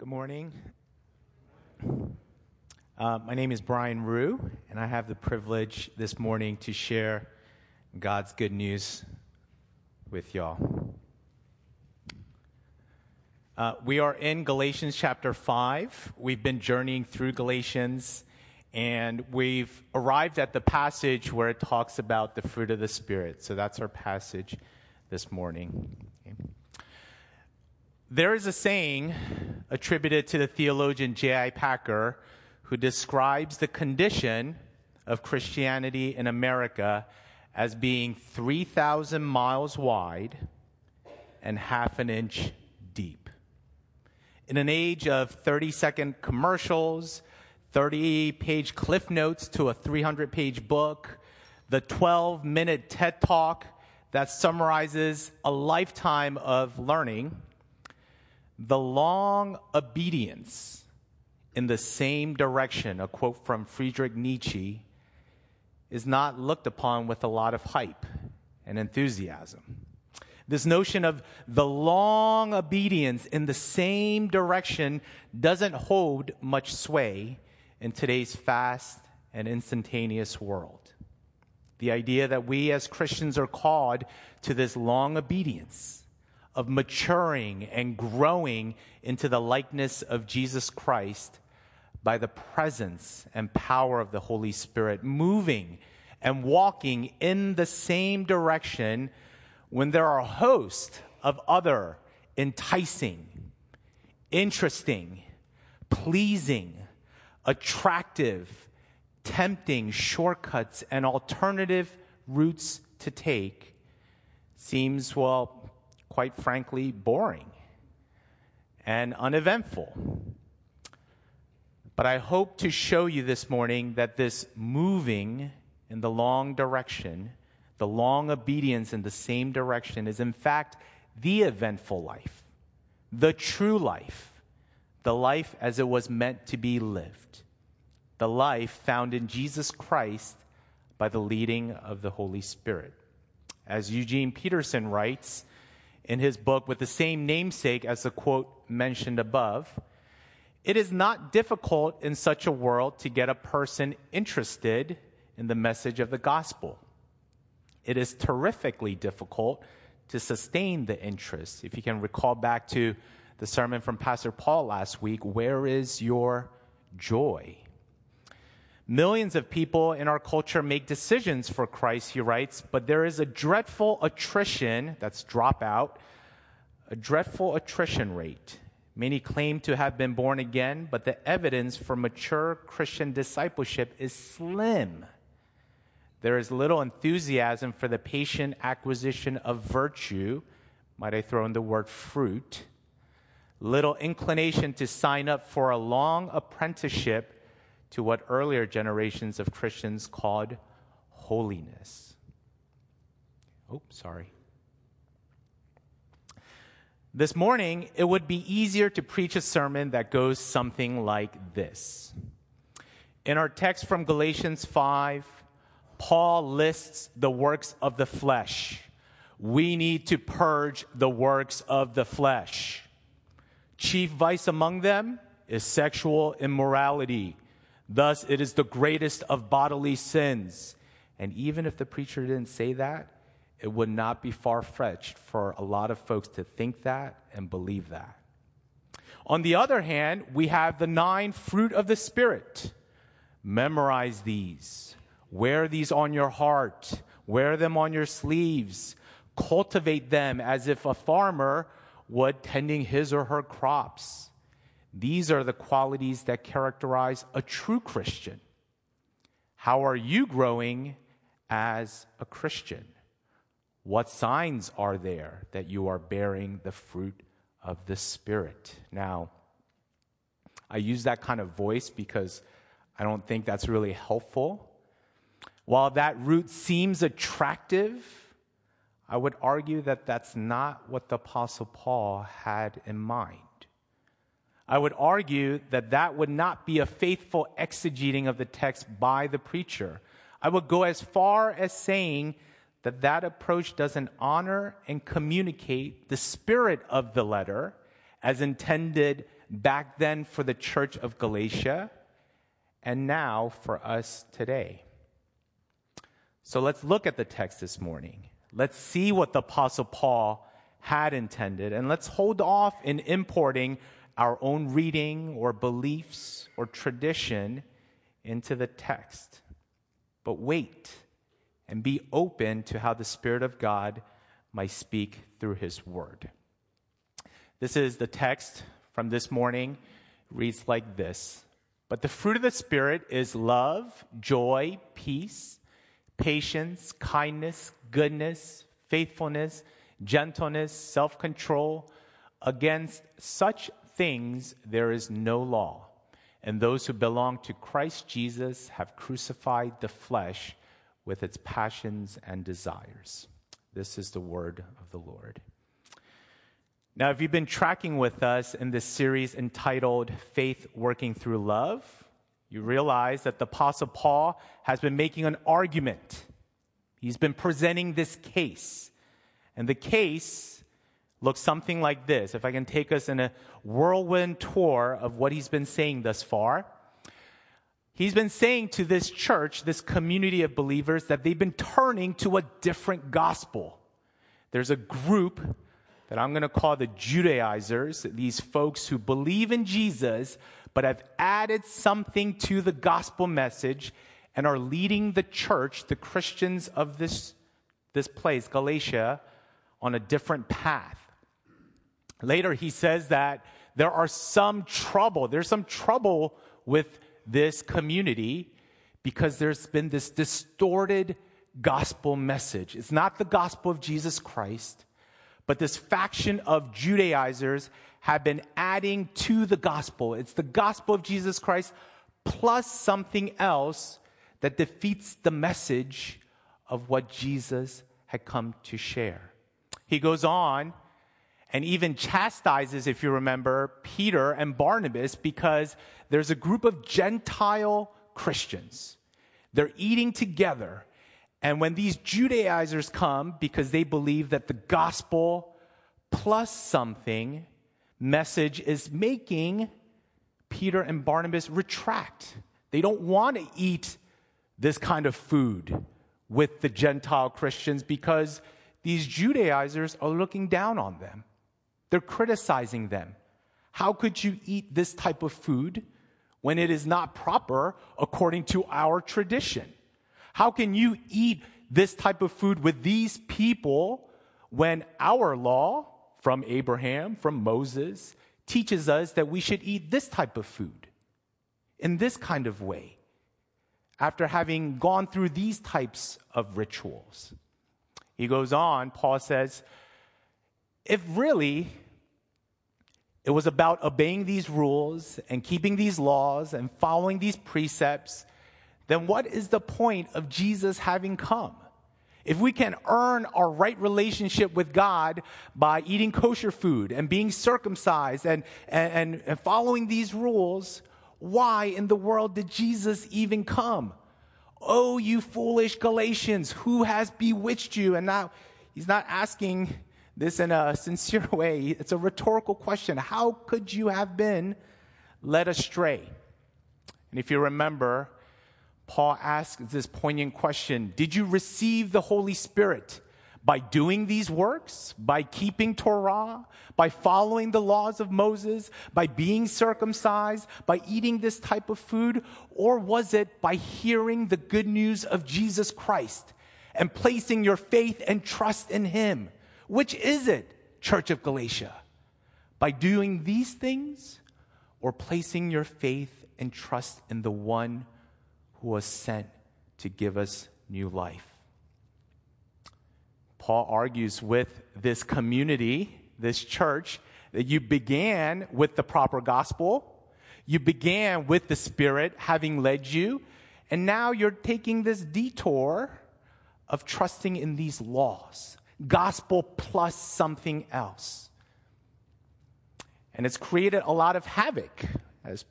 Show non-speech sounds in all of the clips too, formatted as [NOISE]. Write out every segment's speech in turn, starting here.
Good morning. Uh, my name is Brian Rue, and I have the privilege this morning to share God's good news with y'all. Uh, we are in Galatians chapter 5. We've been journeying through Galatians, and we've arrived at the passage where it talks about the fruit of the Spirit. So that's our passage this morning. There is a saying attributed to the theologian J.I. Packer who describes the condition of Christianity in America as being 3,000 miles wide and half an inch deep. In an age of 30 second commercials, 30 page cliff notes to a 300 page book, the 12 minute TED talk that summarizes a lifetime of learning, the long obedience in the same direction, a quote from Friedrich Nietzsche, is not looked upon with a lot of hype and enthusiasm. This notion of the long obedience in the same direction doesn't hold much sway in today's fast and instantaneous world. The idea that we as Christians are called to this long obedience of maturing and growing into the likeness of Jesus Christ by the presence and power of the Holy Spirit, moving and walking in the same direction when there are a host of other enticing, interesting, pleasing, attractive, tempting shortcuts and alternative routes to take seems, well, quite frankly, boring and uneventful. But I hope to show you this morning that this moving in the long direction, the long obedience in the same direction, is in fact the eventful life, the true life, the life as it was meant to be lived, the life found in Jesus Christ by the leading of the Holy Spirit. As Eugene Peterson writes, in his book with the same namesake as the quote mentioned above. It is not difficult in such a world to get a person interested in the message of the gospel. It is terrifically difficult to sustain the interest. If you can recall back to the sermon from Pastor Paul last week, where is your joy? Millions of people in our culture make decisions for Christ, he writes, but there is a dreadful attrition, that's dropout, a dreadful attrition rate. Many claim to have been born again, but the evidence for mature Christian discipleship is slim. There is little enthusiasm for the patient acquisition of virtue. Might I throw in the word fruit? Little inclination to sign up for a long apprenticeship to what earlier generations of Christians called holiness. Oh, sorry. This morning, it would be easier to preach a sermon that goes something like this. In our text from Galatians 5, Paul lists the works of the flesh. We need to purge the works of the flesh. Chief vice among them is sexual immorality Thus, it is the greatest of bodily sins. And even if the preacher didn't say that, it would not be far fetched for a lot of folks to think that and believe that. On the other hand, we have the nine fruit of the Spirit. Memorize these, wear these on your heart, wear them on your sleeves, cultivate them as if a farmer would tending his or her crops. These are the qualities that characterize a true Christian. How are you growing as a Christian? What signs are there that you are bearing the fruit of the Spirit? Now, I use that kind of voice because I don't think that's really helpful. While that root seems attractive, I would argue that that's not what the Apostle Paul had in mind. I would argue that that would not be a faithful exegeting of the text by the preacher. I would go as far as saying that that approach doesn't honor and communicate the spirit of the letter as intended back then for the church of Galatia, and now for us today. So let's look at the text this morning. Let's see what the Apostle Paul had intended, and let's hold off in importing our own reading or beliefs or tradition into the text. But wait and be open to how the Spirit of God might speak through His Word. This is the text from this morning. It reads like this But the fruit of the Spirit is love, joy, peace, patience, kindness, goodness, faithfulness, gentleness, self control. Against such things there is no law. And those who belong to Christ Jesus have crucified the flesh with its passions and desires. This is the word of the Lord. Now, if you've been tracking with us in this series entitled Faith Working Through Love, you realize that the Apostle Paul has been making an argument. He's been presenting this case. And the case looks something like this. If I can take us in a whirlwind tour of what he's been saying thus far. He's been saying to this church, this community of believers, that they've been turning to a different gospel. There's a group that I'm going to call the Judaizers, these folks who believe in Jesus, but have added something to the gospel message and are leading the church, the Christians of this, this place, Galatia, on a different path. Later, he says that there are some trouble. There's some trouble with this community because there's been this distorted gospel message. It's not the gospel of Jesus Christ, but this faction of Judaizers have been adding to the gospel. It's the gospel of Jesus Christ plus something else that defeats the message of what Jesus had come to share. He goes on and even chastises, if you remember, Peter and Barnabas because there's a group of Gentile Christians. They're eating together. And when these Judaizers come, because they believe that the gospel plus something message is making Peter and Barnabas retract. They don't want to eat this kind of food with the Gentile Christians because these Judaizers are looking down on them. They're criticizing them. How could you eat this type of food when it is not proper according to our tradition? How can you eat this type of food with these people when our law from Abraham, from Moses, teaches us that we should eat this type of food in this kind of way after having gone through these types of rituals? He goes on, Paul says, if really it was about obeying these rules and keeping these laws and following these precepts, then what is the point of Jesus having come? If we can earn our right relationship with God by eating kosher food and being circumcised and, and, and following these rules, why in the world did Jesus even come? Oh, you foolish Galatians, who has bewitched you? And now he's not asking this in a sincere [LAUGHS] way. It's a rhetorical question. How could you have been led astray? And if you remember, Paul asks this poignant question Did you receive the Holy Spirit by doing these works, by keeping Torah, by following the laws of Moses, by being circumcised, by eating this type of food? Or was it by hearing the good news of Jesus Christ and placing your faith and trust in Him? Which is it, Church of Galatia? By doing these things or placing your faith and trust in the one who was sent to give us new life? Paul argues with this community, this church, that you began with the proper gospel. You began with the Spirit having led you. And now you're taking this detour of trusting in these laws, gospel plus something else. And it's created a lot of havoc. As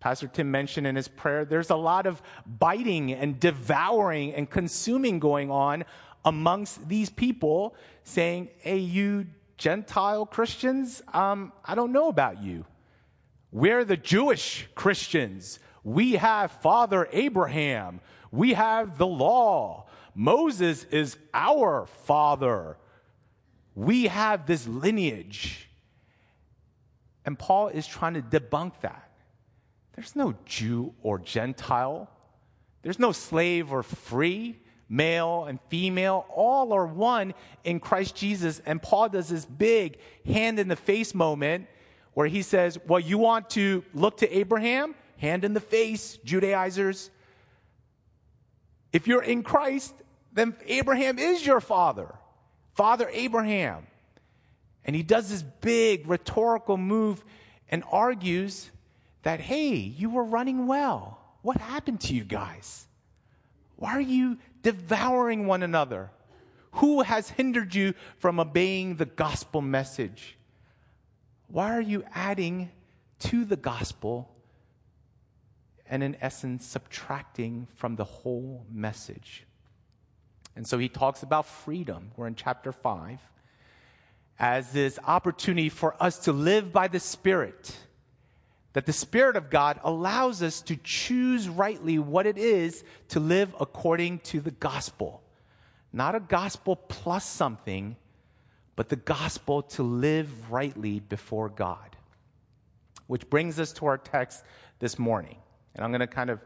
Pastor Tim mentioned in his prayer, there's a lot of biting and devouring and consuming going on amongst these people, saying, Hey, you Gentile Christians, um, I don't know about you. We're the Jewish Christians. We have Father Abraham. We have the law. Moses is our father. We have this lineage. And Paul is trying to debunk that. There's no Jew or Gentile. There's no slave or free, male and female. All are one in Christ Jesus. And Paul does this big hand in the face moment where he says, Well, you want to look to Abraham? Hand in the face, Judaizers. If you're in Christ, then Abraham is your father, Father Abraham. And he does this big rhetorical move and argues that, hey, you were running well. What happened to you guys? Why are you devouring one another? Who has hindered you from obeying the gospel message? Why are you adding to the gospel and, in essence, subtracting from the whole message? And so he talks about freedom. We're in chapter 5 as this opportunity for us to live by the Spirit. That the Spirit of God allows us to choose rightly what it is to live according to the gospel. Not a gospel plus something, but the gospel to live rightly before God. Which brings us to our text this morning. And I'm going to kind of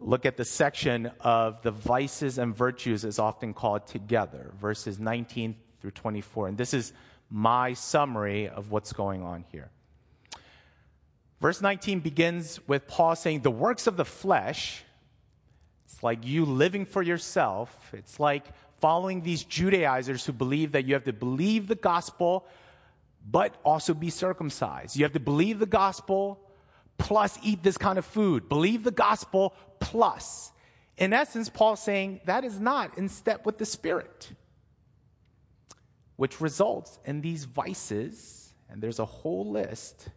look at the section of the vices and virtues, is often called together, verses 19 through 24. And this is my summary of what's going on here. Verse 19 begins with Paul saying, The works of the flesh, it's like you living for yourself. It's like following these Judaizers who believe that you have to believe the gospel, but also be circumcised. You have to believe the gospel, plus eat this kind of food. Believe the gospel, plus. In essence, Paul's saying that is not in step with the Spirit which results in these vices, and there's a whole list,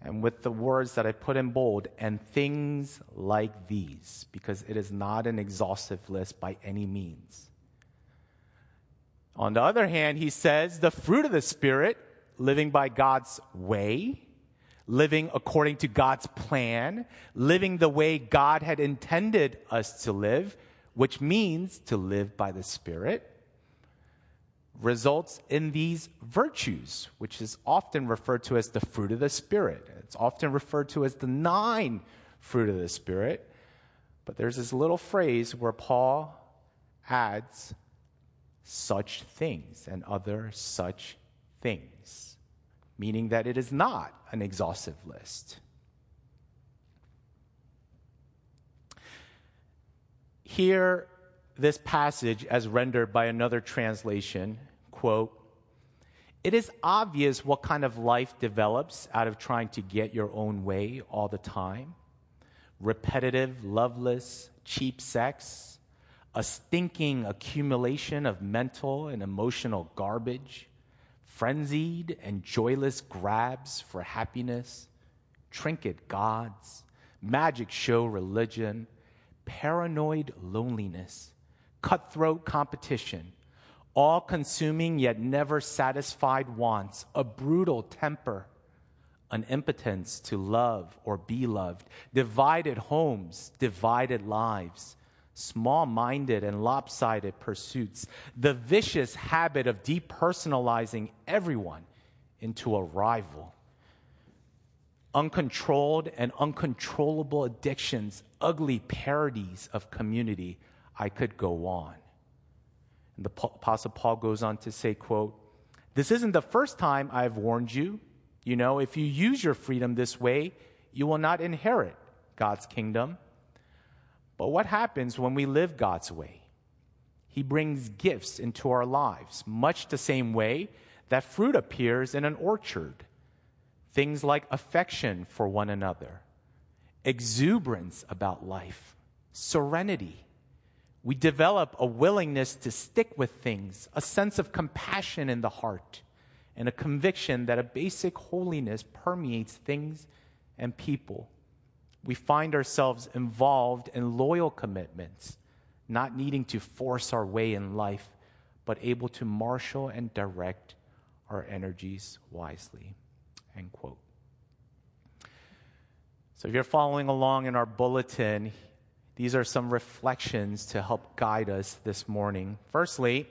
and with the words that I put in bold, and things like these, because it is not an exhaustive list by any means. On the other hand, he says the fruit of the Spirit, living by God's way, living according to God's plan, living the way God had intended us to live, which means to live by the Spirit results in these virtues, which is often referred to as the fruit of the Spirit. It's often referred to as the nine fruit of the Spirit. But there's this little phrase where Paul adds such things and other such things, meaning that it is not an exhaustive list. Here, this passage, as rendered by another translation, quote, it is obvious what kind of life develops out of trying to get your own way all the time. Repetitive, loveless, cheap sex, a stinking accumulation of mental and emotional garbage, frenzied and joyless grabs for happiness, trinket gods, magic show religion, paranoid loneliness, cutthroat competition all consuming yet never satisfied wants, a brutal temper, an impotence to love or be loved, divided homes, divided lives, small minded and lopsided pursuits, the vicious habit of depersonalizing everyone into a rival. Uncontrolled and uncontrollable addictions, ugly parodies of community. I could go on. And the Apostle Paul goes on to say, quote, This isn't the first time I've warned you. You know, if you use your freedom this way, you will not inherit God's kingdom. But what happens when we live God's way? He brings gifts into our lives, much the same way that fruit appears in an orchard. Things like affection for one another, exuberance about life, serenity, we develop a willingness to stick with things, a sense of compassion in the heart, and a conviction that a basic holiness permeates things and people. We find ourselves involved in loyal commitments, not needing to force our way in life, but able to marshal and direct our energies wisely. End quote. So if you're following along in our bulletin, these are some reflections to help guide us this morning. Firstly,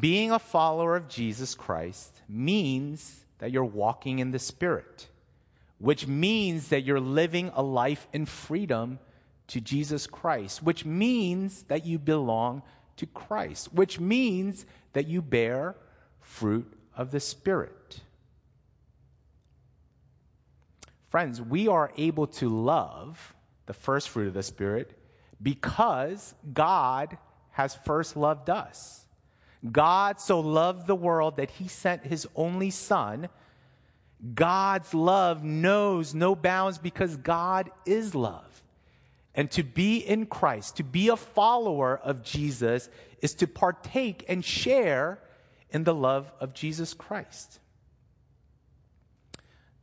being a follower of Jesus Christ means that you're walking in the Spirit, which means that you're living a life in freedom to Jesus Christ, which means that you belong to Christ, which means that you bear fruit of the Spirit. Friends, we are able to love the first fruit of the Spirit because God has first loved us. God so loved the world that he sent his only Son. God's love knows no bounds because God is love. And to be in Christ, to be a follower of Jesus, is to partake and share in the love of Jesus Christ.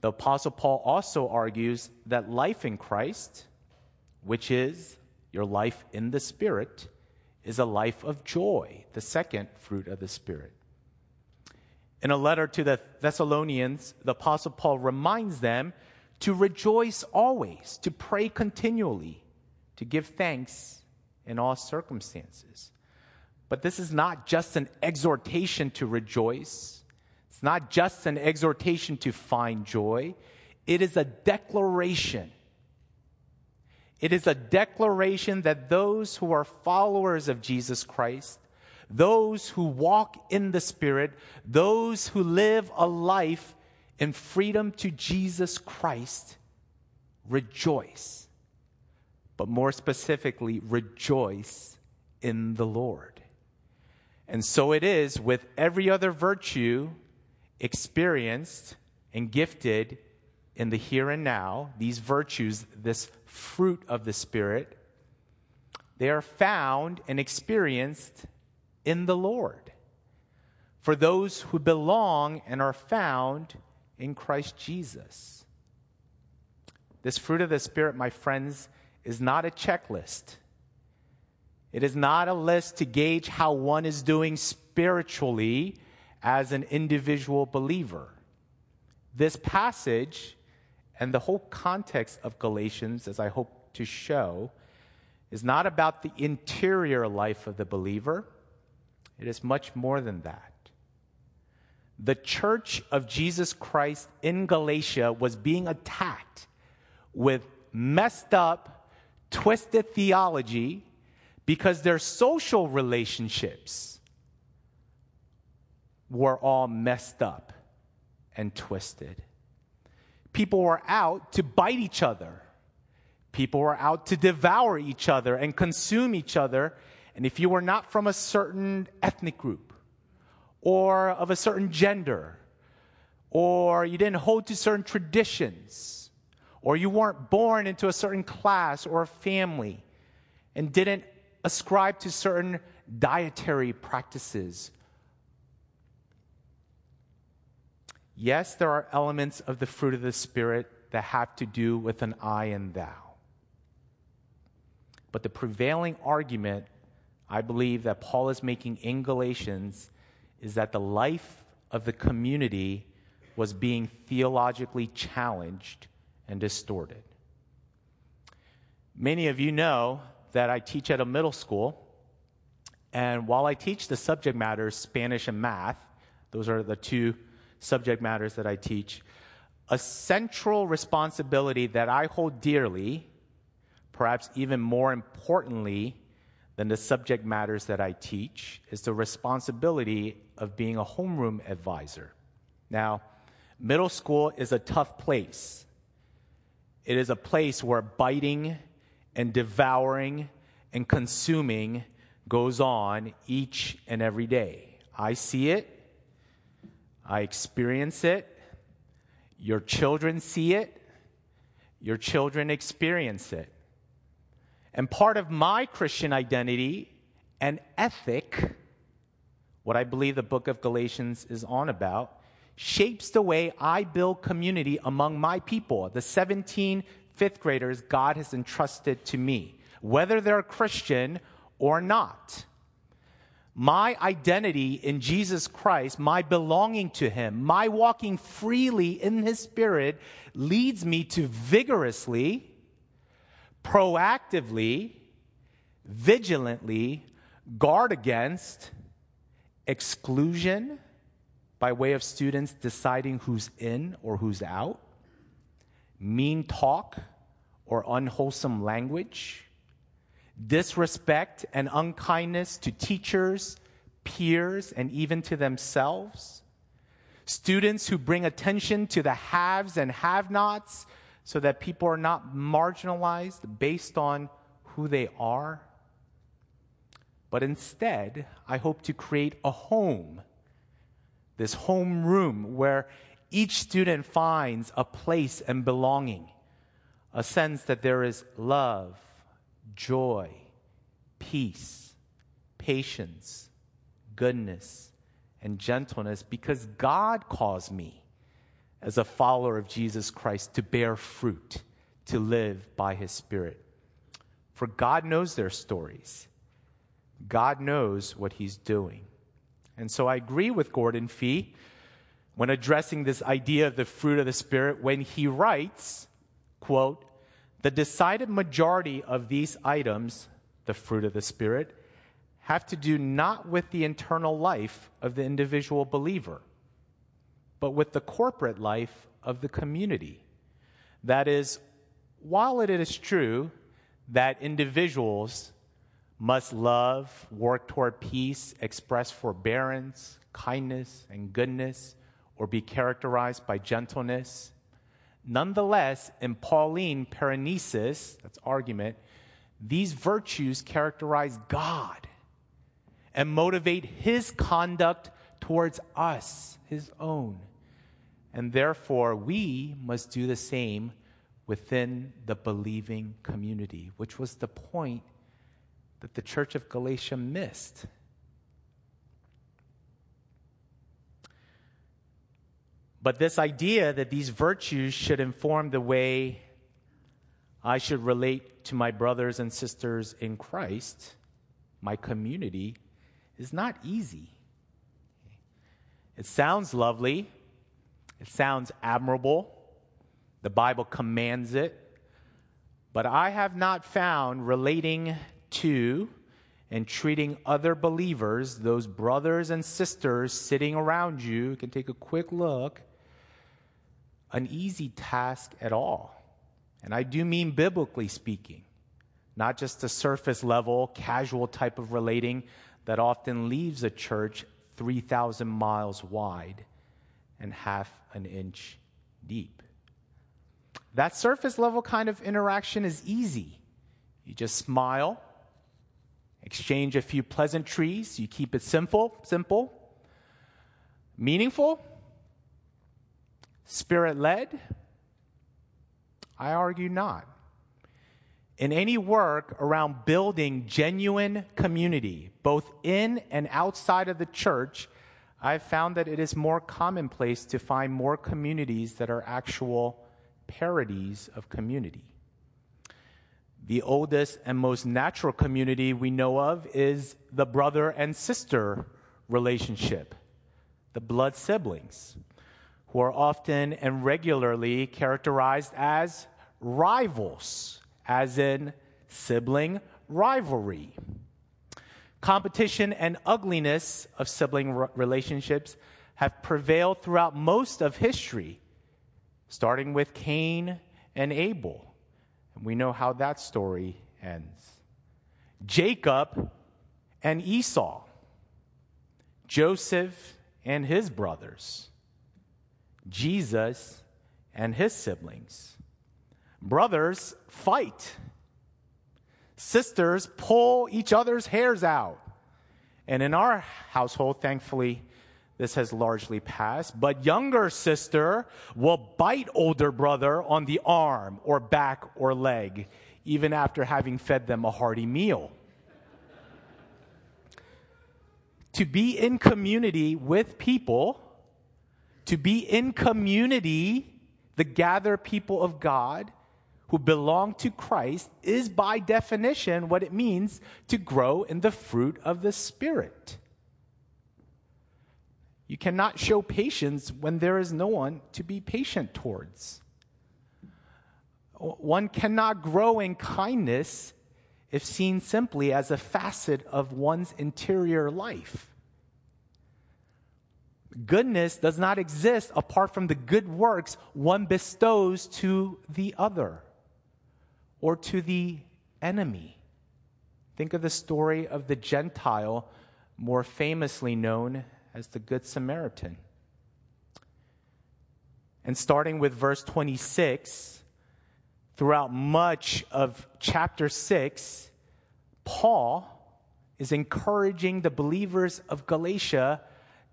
The Apostle Paul also argues that life in Christ, which is your life in the Spirit, is a life of joy, the second fruit of the Spirit. In a letter to the Thessalonians, the Apostle Paul reminds them to rejoice always, to pray continually, to give thanks in all circumstances. But this is not just an exhortation to rejoice it's not just an exhortation to find joy, it is a declaration. It is a declaration that those who are followers of Jesus Christ, those who walk in the Spirit, those who live a life in freedom to Jesus Christ, rejoice. But more specifically, rejoice in the Lord. And so it is with every other virtue experienced and gifted in the here and now, these virtues, this fruit of the Spirit, they are found and experienced in the Lord. For those who belong and are found in Christ Jesus. This fruit of the Spirit, my friends, is not a checklist. It is not a list to gauge how one is doing spiritually as an individual believer. This passage and the whole context of Galatians, as I hope to show, is not about the interior life of the believer. It is much more than that. The church of Jesus Christ in Galatia was being attacked with messed up, twisted theology because their social relationships were all messed up and twisted. People were out to bite each other. People were out to devour each other and consume each other. And if you were not from a certain ethnic group or of a certain gender, or you didn't hold to certain traditions, or you weren't born into a certain class or a family and didn't ascribe to certain dietary practices Yes, there are elements of the fruit of the Spirit that have to do with an I and thou. But the prevailing argument, I believe, that Paul is making in Galatians is that the life of the community was being theologically challenged and distorted. Many of you know that I teach at a middle school, and while I teach the subject matters Spanish and math, those are the two subject matters that I teach, a central responsibility that I hold dearly, perhaps even more importantly than the subject matters that I teach, is the responsibility of being a homeroom advisor. Now, middle school is a tough place. It is a place where biting and devouring and consuming goes on each and every day. I see it, I experience it. Your children see it. Your children experience it. And part of my Christian identity and ethic, what I believe the book of Galatians is on about, shapes the way I build community among my people, the 17 fifth graders God has entrusted to me, whether they're Christian or not. My identity in Jesus Christ, my belonging to Him, my walking freely in His Spirit leads me to vigorously, proactively, vigilantly guard against exclusion by way of students deciding who's in or who's out, mean talk or unwholesome language, disrespect and unkindness to teachers, peers, and even to themselves, students who bring attention to the haves and have nots so that people are not marginalized based on who they are but instead, I hope to create a home, this home room where each student finds a place and belonging, a sense that there is love, joy, peace, patience, goodness, and gentleness because God calls me as a follower of Jesus Christ to bear fruit, to live by his Spirit. For God knows their stories. God knows what he's doing. And so I agree with Gordon Fee when addressing this idea of the fruit of the Spirit when he writes, quote, the decided majority of these items, the fruit of the Spirit, have to do not with the internal life of the individual believer, but with the corporate life of the community. That is, while it is true that individuals must love, work toward peace, express forbearance, kindness, and goodness, or be characterized by gentleness. Nonetheless, in Pauline paraenesis, that's argument, these virtues characterize God and motivate his conduct towards us, his own. And therefore, we must do the same within the believing community, which was the point that the church of Galatia missed. But this idea that these virtues should inform the way I should relate to my brothers and sisters in Christ, my community, is not easy. It sounds lovely, it sounds admirable, the Bible commands it, but I have not found relating to and treating other believers, those brothers and sisters sitting around you, you can take a quick look, an easy task at all. And I do mean biblically speaking, not just a surface level, casual type of relating that often leaves a church 3,000 miles wide and half an inch deep. That surface level kind of interaction is easy. You just smile exchange a few pleasantries. You keep it simple, simple, meaningful, spirit led. I argue not. In any work around building genuine community, both in and outside of the church, I've found that it is more commonplace to find more communities that are actual parodies of community. The oldest and most natural community we know of is the brother and sister relationship, the blood siblings, who are often and regularly characterized as rivals, as in sibling rivalry. Competition and ugliness of sibling relationships have prevailed throughout most of history, starting with Cain and Abel. And we know how that story ends. Jacob and Esau, Joseph and his brothers, Jesus and his siblings. Brothers fight. Sisters pull each other's hairs out. And in our household, thankfully, this has largely passed, but younger sister will bite older brother on the arm or back or leg, even after having fed them a hearty meal. to be in community with people, to be in community, the gather people of God who belong to Christ, is by definition what it means to grow in the fruit of the Spirit. You cannot show patience when there is no one to be patient towards. One cannot grow in kindness if seen simply as a facet of one's interior life. Goodness does not exist apart from the good works one bestows to the other or to the enemy. Think of the story of the Gentile, more famously known as the Good Samaritan. And starting with verse 26, throughout much of chapter 6, Paul is encouraging the believers of Galatia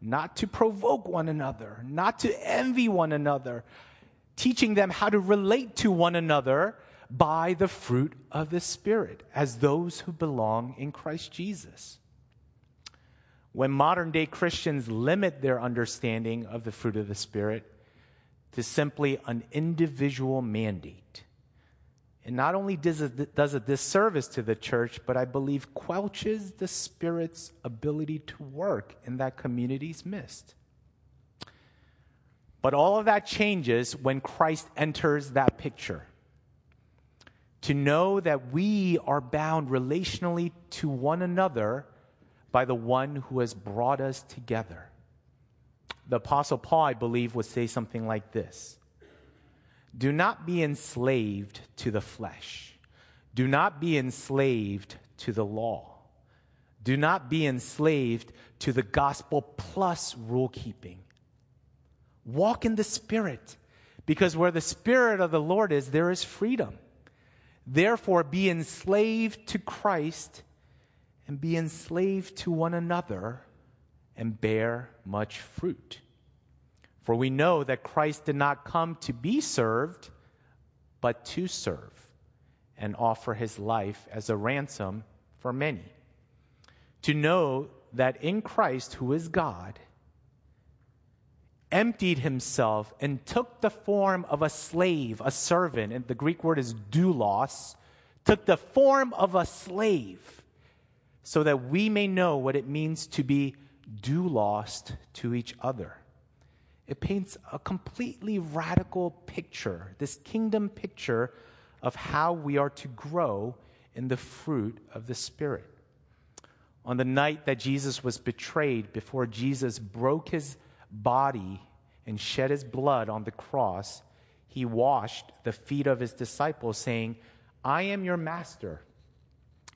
not to provoke one another, not to envy one another, teaching them how to relate to one another by the fruit of the Spirit as those who belong in Christ Jesus. When modern day Christians limit their understanding of the fruit of the Spirit to simply an individual mandate, it not only does it, does a disservice to the church, but I believe quelches the Spirit's ability to work in that community's midst. But all of that changes when Christ enters that picture to know that we are bound relationally to one another by the one who has brought us together. The Apostle Paul, I believe, would say something like this Do not be enslaved to the flesh, do not be enslaved to the law, do not be enslaved to the gospel plus rule keeping. Walk in the Spirit, because where the Spirit of the Lord is, there is freedom. Therefore, be enslaved to Christ and be enslaved to one another and bear much fruit. For we know that Christ did not come to be served, but to serve and offer his life as a ransom for many. To know that in Christ, who is God, emptied himself and took the form of a slave, a servant, and the Greek word is doulos, took the form of a slave so that we may know what it means to be doulos to each other. It paints a completely radical picture, this kingdom picture of how we are to grow in the fruit of the Spirit. On the night that Jesus was betrayed, before Jesus broke his body and shed his blood on the cross, he washed the feet of his disciples, saying, I am your master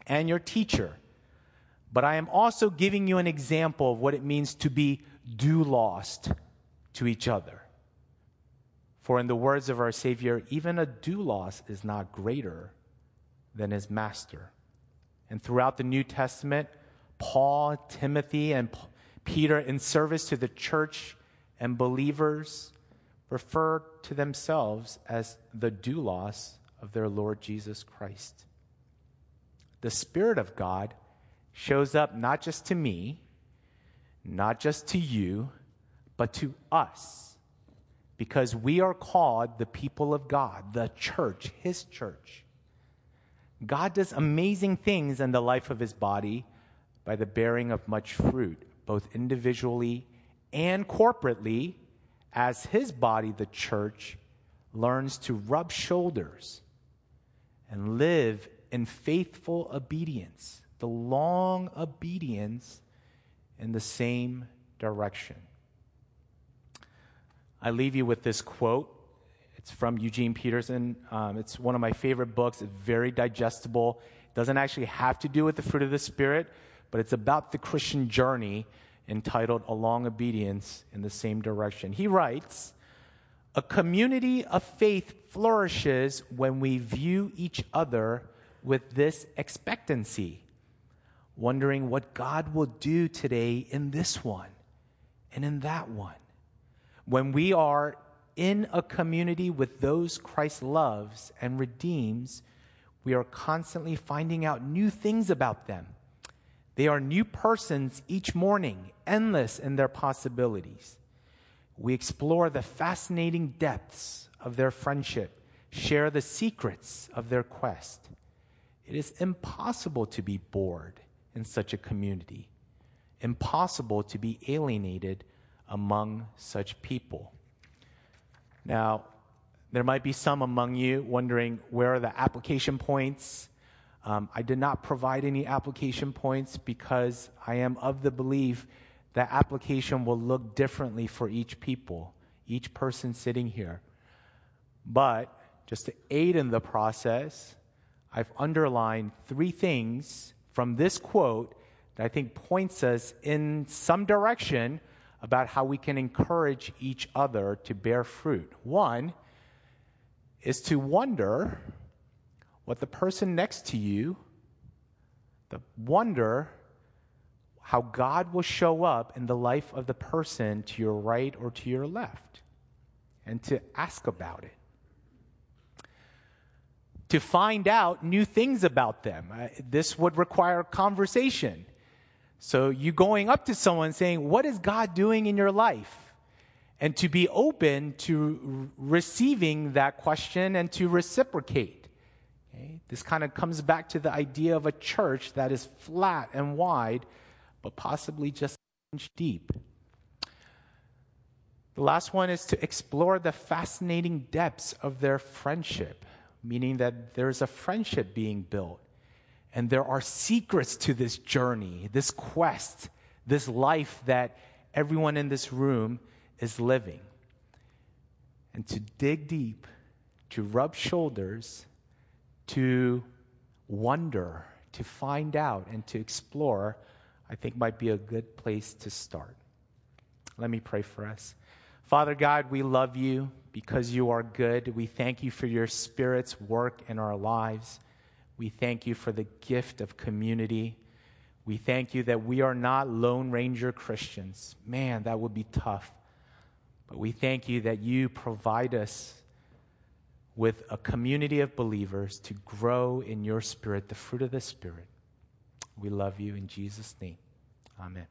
and your teacher, but I am also giving you an example of what it means to be doulos to each other. For in the words of our Savior, even a doulos is not greater than his master. And throughout the New Testament, Paul, Timothy, and Peter, in service to the church and believers, refer to themselves as the doulos of their Lord Jesus Christ. The Spirit of God shows up not just to me, not just to you, but to us, because we are called the people of God, the church, His church. God does amazing things in the life of His body by the bearing of much fruit, both individually and corporately, as His body, the church, learns to rub shoulders and live in faithful obedience, the long obedience in the same direction. I leave you with this quote. It's from Eugene Peterson. Um, it's one of my favorite books. It's very digestible. It doesn't actually have to do with the fruit of the Spirit, but it's about the Christian journey entitled A Long Obedience in the Same Direction. He writes A community of faith flourishes when we view each other with this expectancy, wondering what God will do today in this one and in that one. When we are in a community with those Christ loves and redeems, we are constantly finding out new things about them. They are new persons each morning, endless in their possibilities. We explore the fascinating depths of their friendship, share the secrets of their quest. It is impossible to be bored in such a community, impossible to be alienated among such people. Now, there might be some among you wondering where are the application points? Um, I did not provide any application points because I am of the belief that application will look differently for each people, each person sitting here. But just to aid in the process, I've underlined three things from this quote that I think points us in some direction about how we can encourage each other to bear fruit. One is to wonder what the person next to you, the wonder how God will show up in the life of the person to your right or to your left, and to ask about it. To find out new things about them. Uh, this would require conversation. So you going up to someone saying, What is God doing in your life? And to be open to receiving that question and to reciprocate. Okay? This kind of comes back to the idea of a church that is flat and wide, but possibly just inch deep. The last one is to explore the fascinating depths of their friendship, meaning that there's a friendship being built and there are secrets to this journey, this quest, this life that everyone in this room is living. And to dig deep, to rub shoulders, to wonder, to find out, and to explore, I think might be a good place to start. Let me pray for us. Father God, we love you because you are good. We thank you for your Spirit's work in our lives. We thank you for the gift of community. We thank you that we are not Lone Ranger Christians. Man, that would be tough. But we thank you that you provide us with a community of believers to grow in your spirit, the fruit of the Spirit. We love you in Jesus' name. Amen.